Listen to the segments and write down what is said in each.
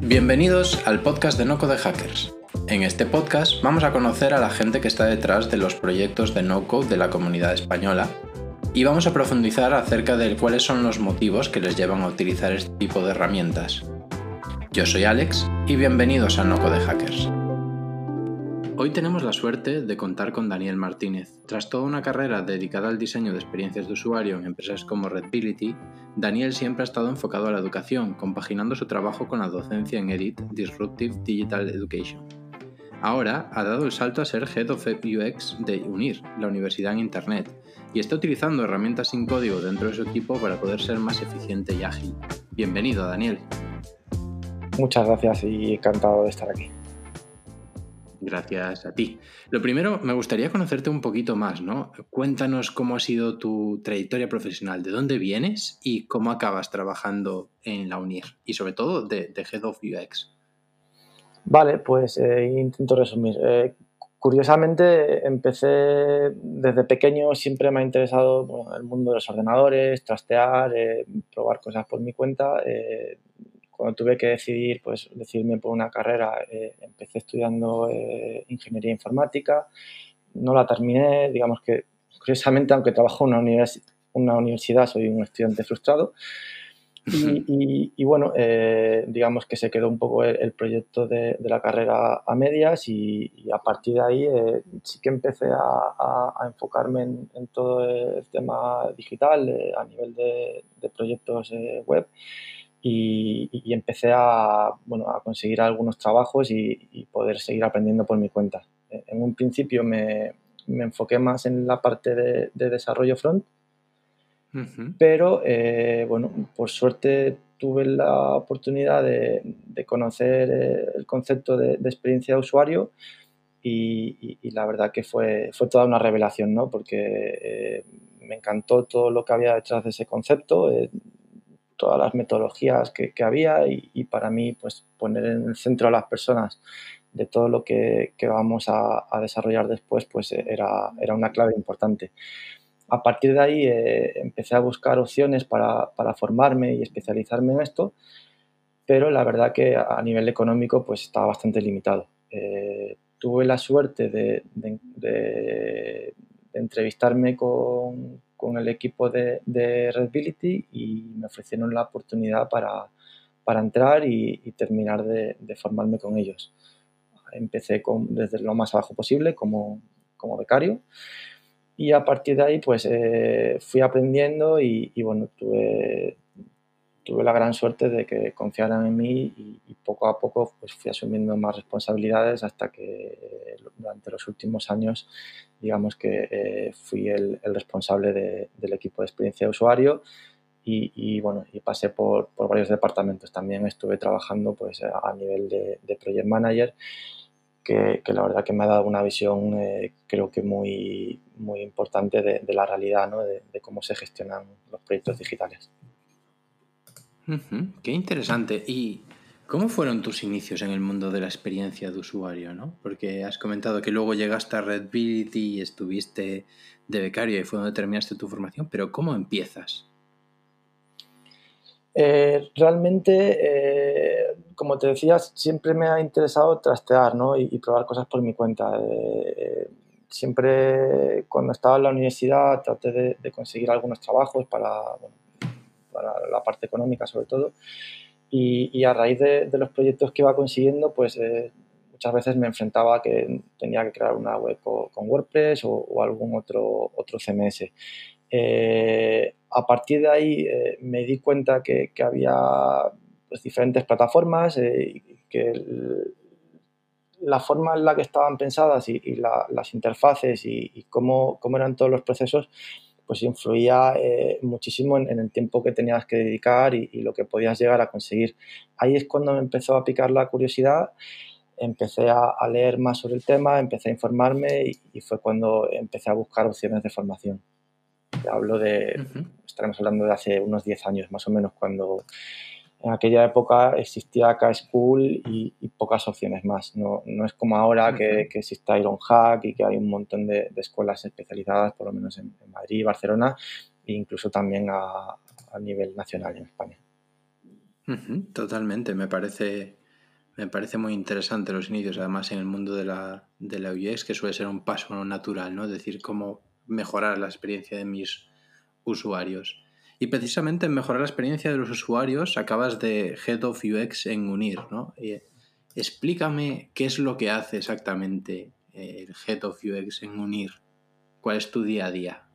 Bienvenidos al podcast de No Code Hackers. En este podcast vamos a conocer a la gente que está detrás de los proyectos de no code de la comunidad española y vamos a profundizar acerca de cuáles son los motivos que les llevan a utilizar este tipo de herramientas. Yo soy Alex y bienvenidos a No Code Hackers. Hoy tenemos la suerte de contar con Daniel Martínez. Tras toda una carrera dedicada al diseño de experiencias de usuario en empresas como Redbility, Daniel siempre ha estado enfocado a la educación, compaginando su trabajo con la docencia en EDIT, Disruptive Digital Education. Ahora ha dado el salto a ser Head of UX de UNIR, la universidad en Internet, y está utilizando herramientas sin código dentro de su equipo para poder ser más eficiente y ágil. Bienvenido, Daniel. Muchas gracias y encantado de estar aquí. Gracias a ti. Lo primero, me gustaría conocerte un poquito más, ¿no? Cuéntanos cómo ha sido tu trayectoria profesional, de dónde vienes y cómo acabas trabajando en la UNIR y sobre todo de, Head of UX. Vale, pues eh, intento resumir. Eh, curiosamente, empecé desde pequeño, siempre me ha interesado el mundo de los ordenadores, trastear, eh, probar cosas por mi cuenta cuando tuve que decidir, pues decidirme por una carrera, eh, empecé estudiando eh, ingeniería informática, no la terminé, digamos que curiosamente, aunque trabajo en una, una universidad, soy un estudiante frustrado. Y, bueno, eh, digamos que se quedó un poco el, proyecto de, la carrera a medias y, a partir de ahí sí que empecé a, enfocarme en, todo el tema digital a nivel de, de proyectos web y, empecé a, bueno, a conseguir algunos trabajos y, poder seguir aprendiendo por mi cuenta. En un principio me, me enfoqué más en la parte de, desarrollo front, pero eh, bueno, por suerte tuve la oportunidad de, de conocer eh, el concepto de, experiencia de usuario y, la verdad que fue, fue toda una revelación, ¿no? Porque eh, me encantó todo lo que había detrás de ese concepto todas las metodologías que, había y, para mí pues poner en el centro a las personas de todo lo que, vamos a, desarrollar después pues era, era una clave importante. A partir de ahí eh, empecé a buscar opciones para, formarme y especializarme en esto, pero la verdad que a nivel económico pues estaba bastante limitado. Eh, tuve la suerte de, de entrevistarme con, con el equipo de, de Redbility y me ofrecieron la oportunidad para, para entrar y, terminar de, formarme con ellos. Empecé con, desde lo más abajo posible como, como becario y a partir de ahí pues eh, fui aprendiendo y, bueno, tuve, tuve la gran suerte de que confiaran en mí y, poco a poco pues fui asumiendo más responsabilidades hasta que eh, durante los últimos años digamos que eh, fui el, responsable del equipo de experiencia de usuario y, bueno, y pasé por, varios departamentos. También estuve trabajando pues a nivel de, project manager que, la verdad que me ha dado una visión eh, creo que muy, muy importante de, la realidad, ¿no? de, cómo se gestionan los proyectos digitales. Qué interesante. ¿Y cómo fueron tus inicios en el mundo de la experiencia de usuario? ¿no? Porque has comentado que luego llegaste a Redbility y estuviste de becario y fue donde terminaste tu formación, pero ¿cómo empiezas? Eh, realmente, eh, como te decía, siempre me ha interesado trastear ¿no? y, probar cosas por mi cuenta. Eh, siempre cuando estaba en la universidad traté de, conseguir algunos trabajos para, para la parte económica sobre todo. Y, a raíz de, los proyectos que iba consiguiendo, pues eh, muchas veces me enfrentaba a que tenía que crear una web con, WordPress o, algún otro, otro CMS. Eh, a partir de ahí eh, me di cuenta que, había pues, diferentes plataformas y que la forma en la que estaban pensadas y, las interfaces y, y cómo, cómo, eran todos los procesos pues influía eh, muchísimo en, el tiempo que tenías que dedicar y, lo que podías llegar a conseguir. Ahí es cuando me empezó a picar la curiosidad, empecé a, leer más sobre el tema, empecé a informarme y, fue cuando empecé a buscar opciones de formación. hablo de, estaremos hablando de hace unos 10 años más o menos, cuando en aquella época existía K-School y, pocas opciones más. No, no es como ahora que, que, existe Ironhack y que hay un montón de, escuelas especializadas, por lo menos en, Madrid, Barcelona e incluso también a, a, nivel nacional en España. totalmente, me parece, me parece muy interesante los inicios, además en el mundo de la, de la UX, que suele ser un paso natural, ¿no? Es decir, cómo mejorar la experiencia de mis usuarios. Y precisamente en mejorar la experiencia de los usuarios acabas de Head of UX en Unir, ¿no? explícame qué es lo que hace exactamente el Head of UX en Unir. ¿Cuál es tu día a día?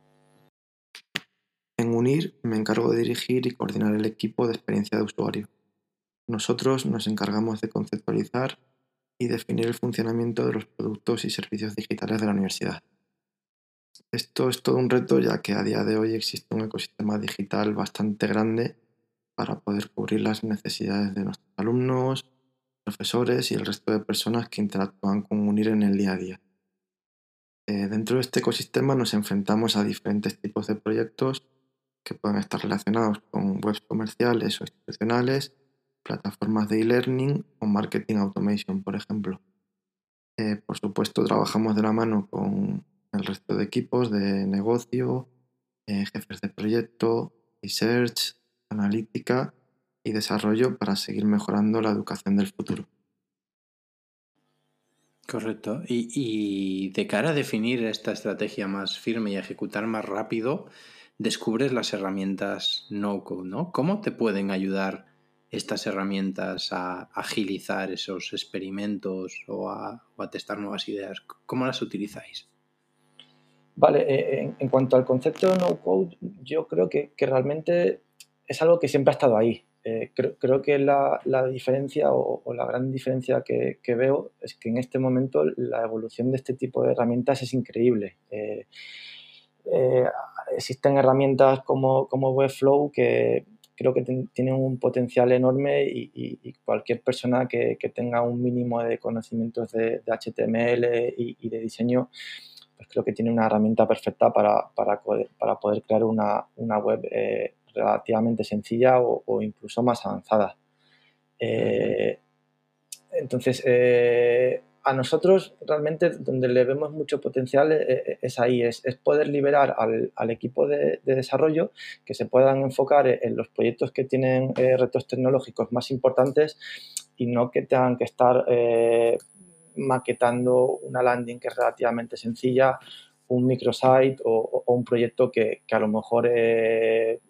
En UNIR me encargo de dirigir y coordinar el equipo de experiencia de usuario. Nosotros nos encargamos de conceptualizar y definir el funcionamiento de los productos y servicios digitales de la universidad. Esto es todo un reto ya que a día de hoy existe un ecosistema digital bastante grande para poder cubrir las necesidades de nuestros alumnos, profesores y el resto de personas que interactúan con UNIR en el día a día. Eh, dentro de este ecosistema nos enfrentamos a diferentes tipos de proyectos que pueden estar relacionados con webs comerciales o institucionales, plataformas de e-learning o marketing automation, por ejemplo. Eh, por supuesto, trabajamos de la mano con el resto de equipos de negocio, eh, jefes de proyecto, research, analítica y desarrollo para seguir mejorando la educación del futuro. Correcto. Y, de cara a definir esta estrategia más firme y ejecutar más rápido, descubres las herramientas no-code, ¿no? ¿Cómo te pueden ayudar estas herramientas a agilizar esos experimentos o a, testar nuevas ideas? ¿Cómo las utilizáis? Vale, eh, en, cuanto al concepto de no-code, yo creo que, realmente es algo que siempre ha estado ahí. Eh, creo, que la, diferencia o, la gran diferencia que, veo es que en este momento la evolución de este tipo de herramientas es increíble. Eh, existen herramientas como, como Webflow que creo que tienen un potencial enorme y, cualquier persona que, tenga un mínimo de conocimientos de, HTML y, de diseño, pues creo que tiene una herramienta perfecta para, para, poder, crear una, web eh, relativamente sencilla o, incluso más avanzada. Eh, entonces, eh, a nosotros realmente donde le vemos mucho potencial es, ahí, es, poder liberar al, equipo de, desarrollo que se puedan enfocar en los proyectos que tienen retos tecnológicos más importantes y no que tengan que estar maquetando una landing que es relativamente sencilla, un microsite o, un proyecto que, a lo mejor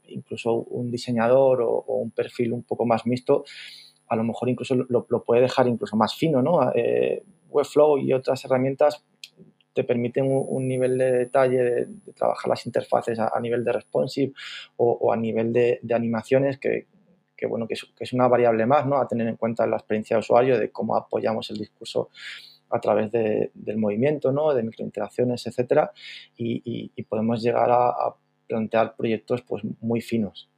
incluso un diseñador o, un perfil un poco más mixto a lo mejor incluso lo, puede dejar incluso más fino, ¿no? Webflow y otras herramientas te permiten un, nivel de detalle de, trabajar las interfaces a, nivel de responsive o, a nivel de, animaciones que, bueno, que es, una variable más ¿no? a tener en cuenta en la experiencia de usuario de cómo apoyamos el discurso a través del movimiento, ¿no? de microinteracciones, etcétera, y, podemos llegar a, plantear proyectos pues, muy finos.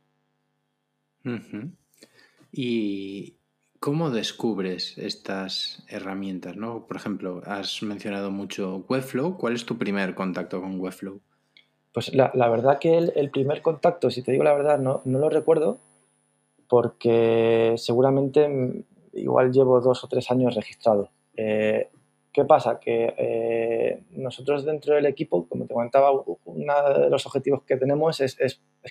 Y ¿Cómo descubres estas herramientas? ¿no? Por ejemplo, has mencionado mucho Webflow. ¿Cuál es tu primer contacto con Webflow? Pues la, verdad que el, primer contacto, si te digo la verdad, no, no lo recuerdo porque seguramente mm, igual llevo dos o tres años registrado. Eh, ¿Qué pasa? Que eh, nosotros dentro del equipo, como te comentaba, uno de los objetivos que tenemos es,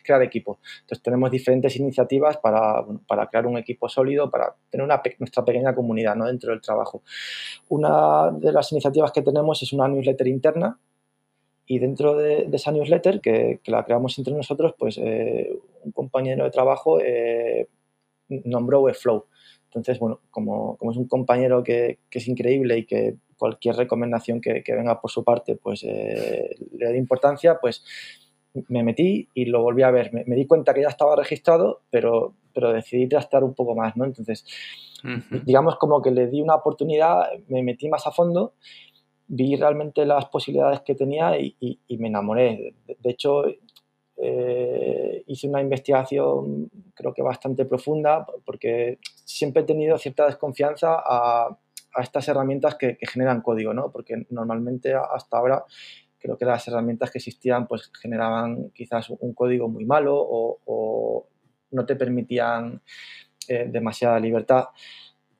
crear equipo. Entonces tenemos diferentes iniciativas para, crear un equipo sólido, para tener una, nuestra pequeña comunidad ¿no? dentro del trabajo. Una de las iniciativas que tenemos es una newsletter interna y dentro de, esa newsletter, que, la creamos entre nosotros, pues eh, un compañero de trabajo eh, nombró Webflow. Entonces, bueno, como, es un compañero que, que, es increíble y que cualquier recomendación que, venga por su parte, pues eh, le doy importancia, pues me metí y lo volví a ver. Me, di cuenta que ya estaba registrado, pero, pero decidí trastear un poco más, ¿no? Entonces, digamos como que le di una oportunidad, me metí más a fondo, vi realmente las posibilidades que tenía y, me enamoré. De, hecho, eh, hice una investigación creo que bastante profunda porque siempre he tenido cierta desconfianza a estas herramientas que, generan código, ¿no? Porque normalmente hasta ahora creo que las herramientas que existían pues generaban quizás un código muy malo o, no te permitían eh, demasiada libertad.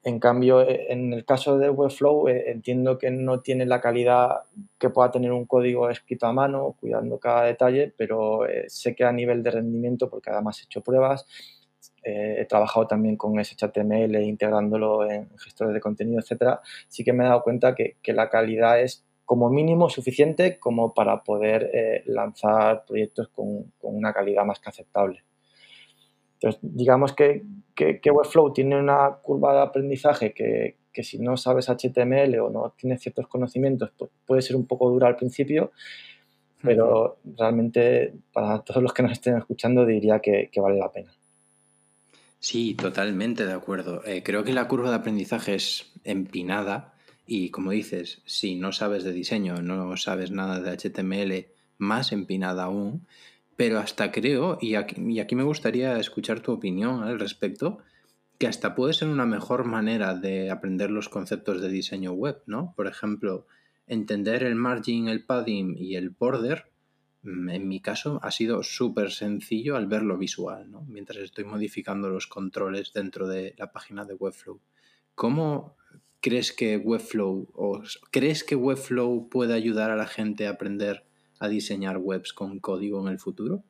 En cambio, eh, en el caso de Webflow eh, entiendo que no tiene la calidad que pueda tener un código escrito a mano, cuidando cada detalle, pero sé que a nivel de rendimiento, porque además he hecho pruebas, eh, he trabajado también con HTML integrándolo en gestores de contenido, etcétera, sí que me he dado cuenta que, la calidad es como mínimo suficiente como para poder eh, lanzar proyectos con, una calidad más que aceptable. Entonces, digamos que, que, Webflow tiene una curva de aprendizaje que, si no sabes HTML o no tienes ciertos conocimientos pues puede ser un poco dura al principio, pero realmente para todos los que nos estén escuchando diría que vale la pena. Sí, totalmente de acuerdo. Eh, creo que la curva de aprendizaje es empinada y como dices, si no sabes de diseño, no sabes nada de HTML, más empinada aún. Pero hasta creo, y aquí, me gustaría escuchar tu opinión al respecto, que hasta puede ser una mejor manera de aprender los conceptos de diseño web, ¿no? Por ejemplo, entender el margin, el padding y el border Mm, en mi caso ha sido súper sencillo al verlo visual, ¿no? mientras estoy modificando los controles dentro de la página de Webflow. ¿Cómo crees que Webflow o crees que Webflow puede ayudar a la gente a aprender a diseñar webs con código en el futuro?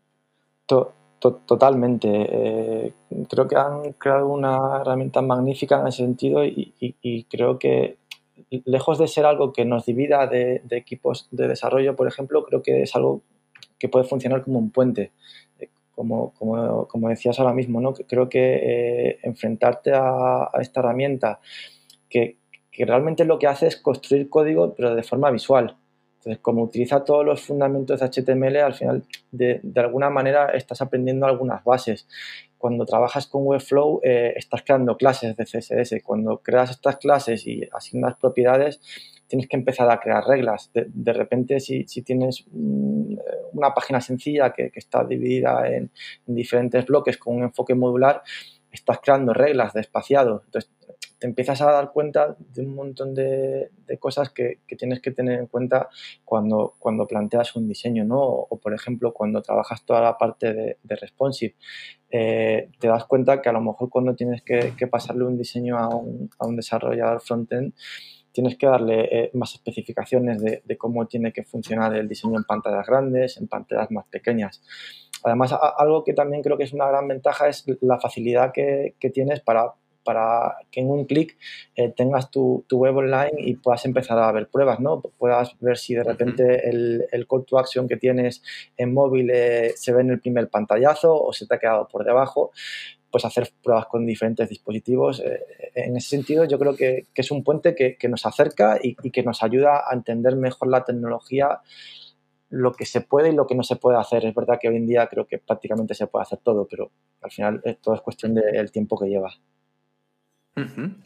totalmente. Eh, creo que han creado una herramienta magnífica en ese sentido y, creo que lejos de ser algo que nos divida de, equipos de desarrollo, por ejemplo, creo que es algo que puede funcionar como un puente. Eh, como, como, decías ahora mismo, ¿no? creo que eh, enfrentarte a, esta herramienta que, que, realmente lo que hace es construir código, pero de forma visual. Entonces, como utiliza todos los fundamentos de HTML, al final, de, alguna manera, estás aprendiendo algunas bases. Cuando trabajas con Webflow, eh, estás creando clases de CSS. Cuando creas estas clases y asignas propiedades, tienes que empezar a crear reglas. De, repente, si, tienes una página sencilla que, está dividida en, diferentes bloques con un enfoque modular, estás creando reglas de espaciado. Te empiezas a dar cuenta de un montón de, cosas que, tienes que tener en cuenta cuando, cuando planteas un diseño, ¿no? O, por ejemplo, cuando trabajas toda la parte de, responsive, eh, te das cuenta que a lo mejor cuando tienes que, pasarle un diseño a un, a un desarrollador frontend, tienes que darle eh, más especificaciones de, cómo tiene que funcionar el diseño en pantallas grandes, en pantallas más pequeñas. Además, algo que también creo que es una gran ventaja es la facilidad que, tienes para, para que en un clic eh, tengas tu, web online y puedas empezar a ver pruebas, ¿no? Puedas ver si de repente el, el call to action que tienes en móvil eh, se ve en el primer pantallazo o se te ha quedado por debajo pues hacer pruebas con diferentes dispositivos. Eh, en ese sentido, yo creo que, es un puente que, nos acerca y, que nos ayuda a entender mejor la tecnología, lo que se puede y lo que no se puede hacer. Es verdad que hoy en día creo que prácticamente se puede hacer todo, pero al final todo es cuestión del tiempo que lleva.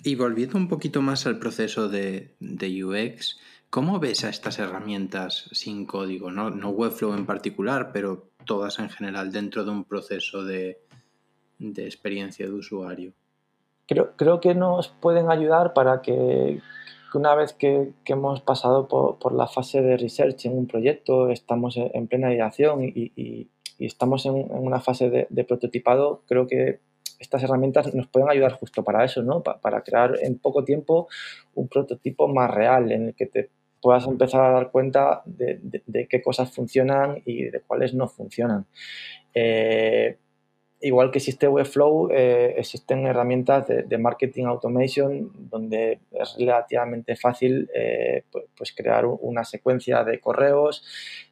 Y volviendo un poquito más al proceso de, UX, ¿cómo ves a estas herramientas sin código? No, no Webflow en particular, pero todas en general dentro de un proceso de, de experiencia de usuario? Creo, creo que nos pueden ayudar para que, una vez que, hemos pasado por, la fase de research en un proyecto, estamos en plena ideación y, estamos en, una fase de, prototipado, creo que estas herramientas nos pueden ayudar justo para eso, ¿no? para crear en poco tiempo un prototipo más real en el que te puedas empezar a dar cuenta de, qué cosas funcionan y de cuáles no funcionan. Eh, igual que existe Webflow, eh, existen herramientas de, marketing automation donde es relativamente fácil eh, pues, crear una secuencia de correos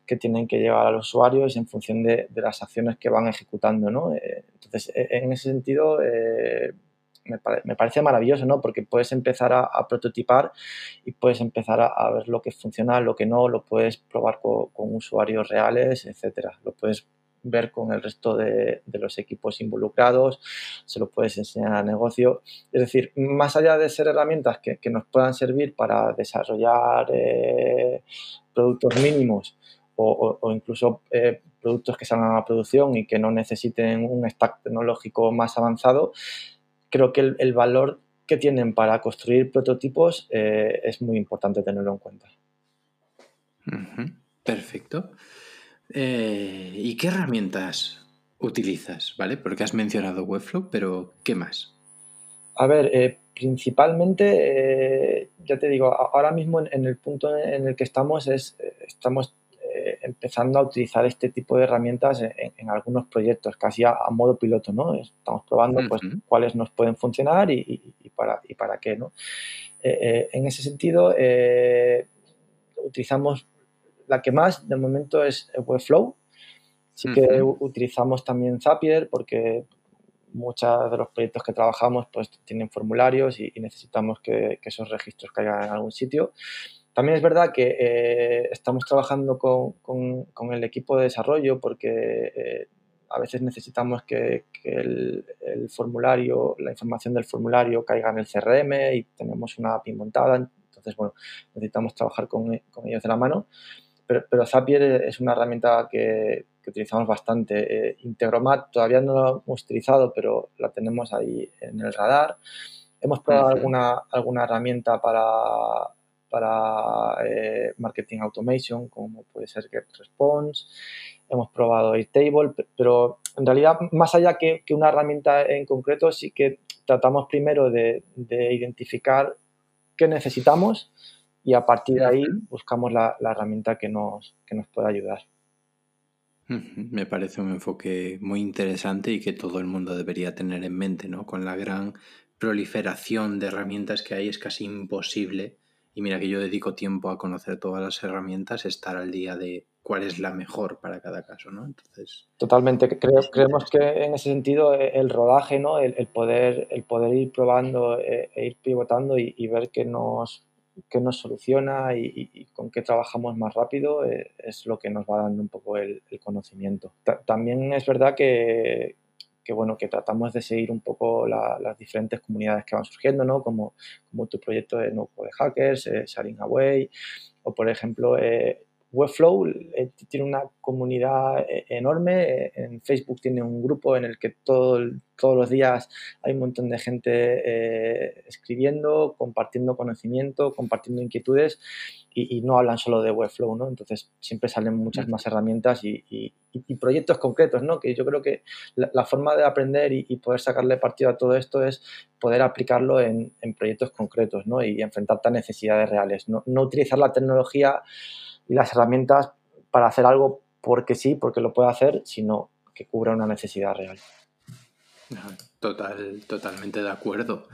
que tienen que llevar a los usuarios en función de, las acciones que van ejecutando. ¿no? Eh, entonces, e, en ese sentido, me, parece maravilloso, ¿no? Porque puedes empezar a, prototipar y puedes empezar a, ver lo que funciona, lo que no, lo puedes probar con, con usuarios reales, etcétera. Lo puedes ver con el resto de, los equipos involucrados, se lo puedes enseñar al negocio. Es decir, más allá de ser herramientas que, nos puedan servir para desarrollar eh, productos mínimos o, incluso eh, productos que salgan a producción y que no necesiten un stack tecnológico más avanzado, creo que el, valor que tienen para construir prototipos eh, es muy importante tenerlo en cuenta. Perfecto. Eh, ¿Y qué herramientas utilizas? ¿Vale? Porque has mencionado Webflow, pero ¿qué más? A ver, eh, principalmente, eh, ya te digo, ahora mismo en, el punto en el que estamos es, estamos empezando a utilizar este tipo de herramientas en, algunos proyectos, casi a, modo piloto, ¿no? Estamos probando pues, cuáles nos pueden funcionar y, para, y para qué, ¿no? En ese sentido, utilizamos la que más de momento es Webflow. Sí que utilizamos también Zapier porque muchos de los proyectos que trabajamos pues tienen formularios y, necesitamos que, esos registros caigan en algún sitio. También es verdad que eh, estamos trabajando con, con, el equipo de desarrollo porque eh, a veces necesitamos que, el, formulario, la información del formulario caiga en el CRM y tenemos una API montada. Entonces, bueno, necesitamos trabajar con, con ellos de la mano. Pero, pero, Zapier es una herramienta que, que utilizamos bastante. Eh, Integromat todavía no lo hemos utilizado, pero la tenemos ahí en el radar. Hemos probado alguna, alguna herramienta para, para eh, marketing automation, como puede ser GetResponse. Hemos probado Airtable, pero en realidad, más allá que, que, una herramienta en concreto, sí que tratamos primero de, de, identificar qué necesitamos y a partir de ahí buscamos la, la herramienta que nos, que nos pueda ayudar. Me parece un enfoque muy interesante y que todo el mundo debería tener en mente, ¿no? Con la gran proliferación de herramientas que hay es casi imposible y mira que yo dedico tiempo a conocer todas las herramientas, estar al día de cuál es la mejor para cada caso, ¿no? Entonces. Totalmente. creemos que en ese sentido eh, el rodaje, ¿no? El, poder, el poder ir probando eh, e ir pivotando y, ver qué nos, qué nos soluciona y, con qué trabajamos más rápido eh, es lo que nos va dando un poco el, conocimiento. también es verdad que, bueno, que tratamos de seguir un poco las diferentes comunidades que van surgiendo, ¿no? Como, como tu proyecto de No de Hackers, eh, Sharing Away, o por ejemplo, eh, Webflow eh, tiene una comunidad eh, enorme. Eh, en Facebook tiene un grupo en el que todo, todos los días hay un montón de gente escribiendo, compartiendo conocimiento, compartiendo inquietudes y, no hablan solo de Webflow, ¿no? Entonces siempre salen muchas más herramientas y, proyectos concretos, ¿no? Que yo creo que la, forma de aprender y, poder sacarle partido a todo esto es poder aplicarlo en, proyectos concretos, ¿no? Y enfrentarte a necesidades reales, no, no utilizar la tecnología y las herramientas para hacer algo porque sí, porque lo puede hacer, sino que cubra una necesidad real. Total, totalmente de acuerdo.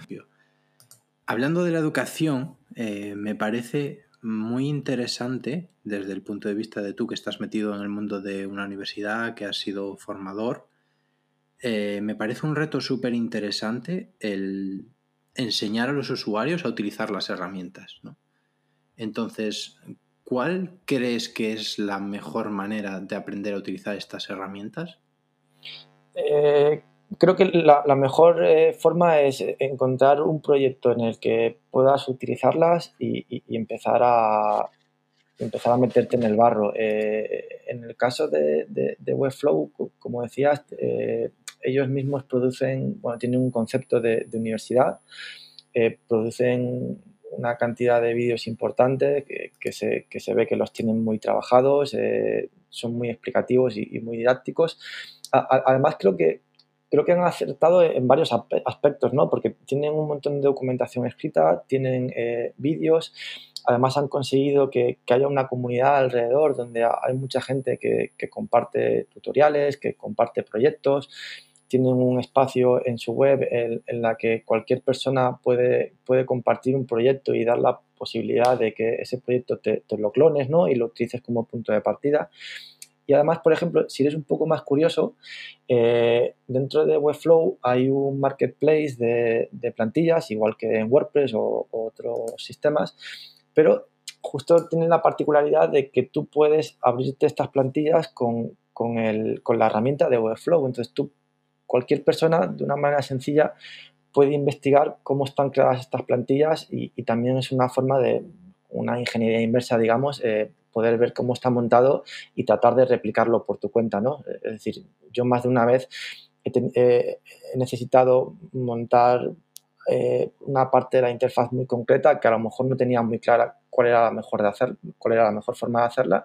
Hablando de la educación, eh, me parece muy interesante desde el punto de vista de tú que estás metido en el mundo de una universidad, que has sido formador. Eh, me parece un reto súper interesante el enseñar a los usuarios a utilizar las herramientas. Entonces, ¿Cuál crees que es la mejor manera de aprender a utilizar estas herramientas? Eh, creo que la, mejor eh, forma es encontrar un proyecto en el que puedas utilizarlas y, empezar, a, empezar a meterte en el barro. Eh, en el caso de, Webflow, como decías, ellos mismos producen, bueno, tienen un concepto de, de universidad, producen una cantidad de vídeos importantes que, se, se, ve que los tienen muy trabajados, eh, son muy explicativos y, muy didácticos. además, creo que, creo que han acertado en varios aspectos, ¿no? porque tienen un montón de documentación escrita, tienen eh, vídeos, además han conseguido que, que, haya una comunidad alrededor donde hay mucha gente que, que comparte tutoriales, que comparte proyectos tienen un espacio en su web en, la que cualquier persona puede, puede compartir un proyecto y dar la posibilidad de que ese proyecto te, lo clones ¿no? y lo utilices como punto de partida. Y además, por ejemplo, si eres un poco más curioso, eh, dentro de Webflow hay un marketplace de, plantillas, igual que en WordPress o, otros sistemas, pero justo tienen la particularidad de que tú puedes abrirte estas plantillas con, con, el, con la herramienta de Webflow. Entonces tú cualquier persona de una manera sencilla puede investigar cómo están creadas estas plantillas y, también es una forma de una ingeniería inversa, digamos, eh, poder ver cómo está montado y tratar de replicarlo por tu cuenta, ¿no? Es decir, yo más de una vez he, necesitado montar eh, una parte de la interfaz muy concreta que a lo mejor no tenía muy clara cuál era la mejor de hacer, cuál era la mejor forma de hacerla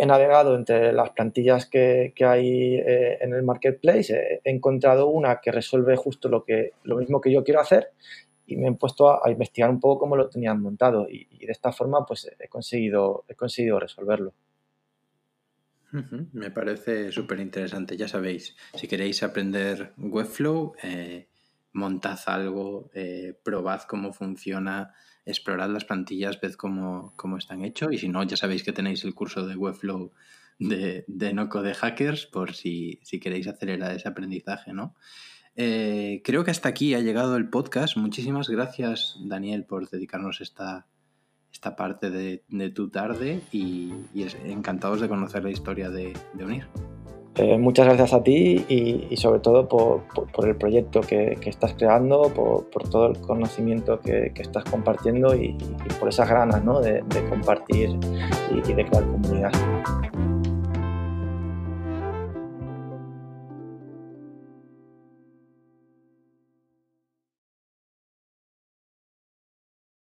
he navegado entre las plantillas que, hay eh, en el marketplace, he, encontrado una que resuelve justo lo, que, lo mismo que yo quiero hacer y me he puesto a, investigar un poco cómo lo tenían montado y, de esta forma pues he conseguido, he conseguido resolverlo. Me parece súper interesante. Ya sabéis, si queréis aprender Webflow, eh, montad algo, eh, probad cómo funciona, explorad las plantillas, ved cómo, cómo, están hechos y si no, ya sabéis que tenéis el curso de Webflow de, de Noco de Hackers por si, si, queréis acelerar ese aprendizaje, ¿no? Eh, creo que hasta aquí ha llegado el podcast. Muchísimas gracias, Daniel, por dedicarnos esta, esta parte de, tu tarde y, encantados de conocer la historia de, Unir. Eh, muchas gracias a ti y, sobre todo por, el proyecto que, estás creando, por, todo el conocimiento que, estás compartiendo y, por esas ganas de, compartir y de crear comunidad.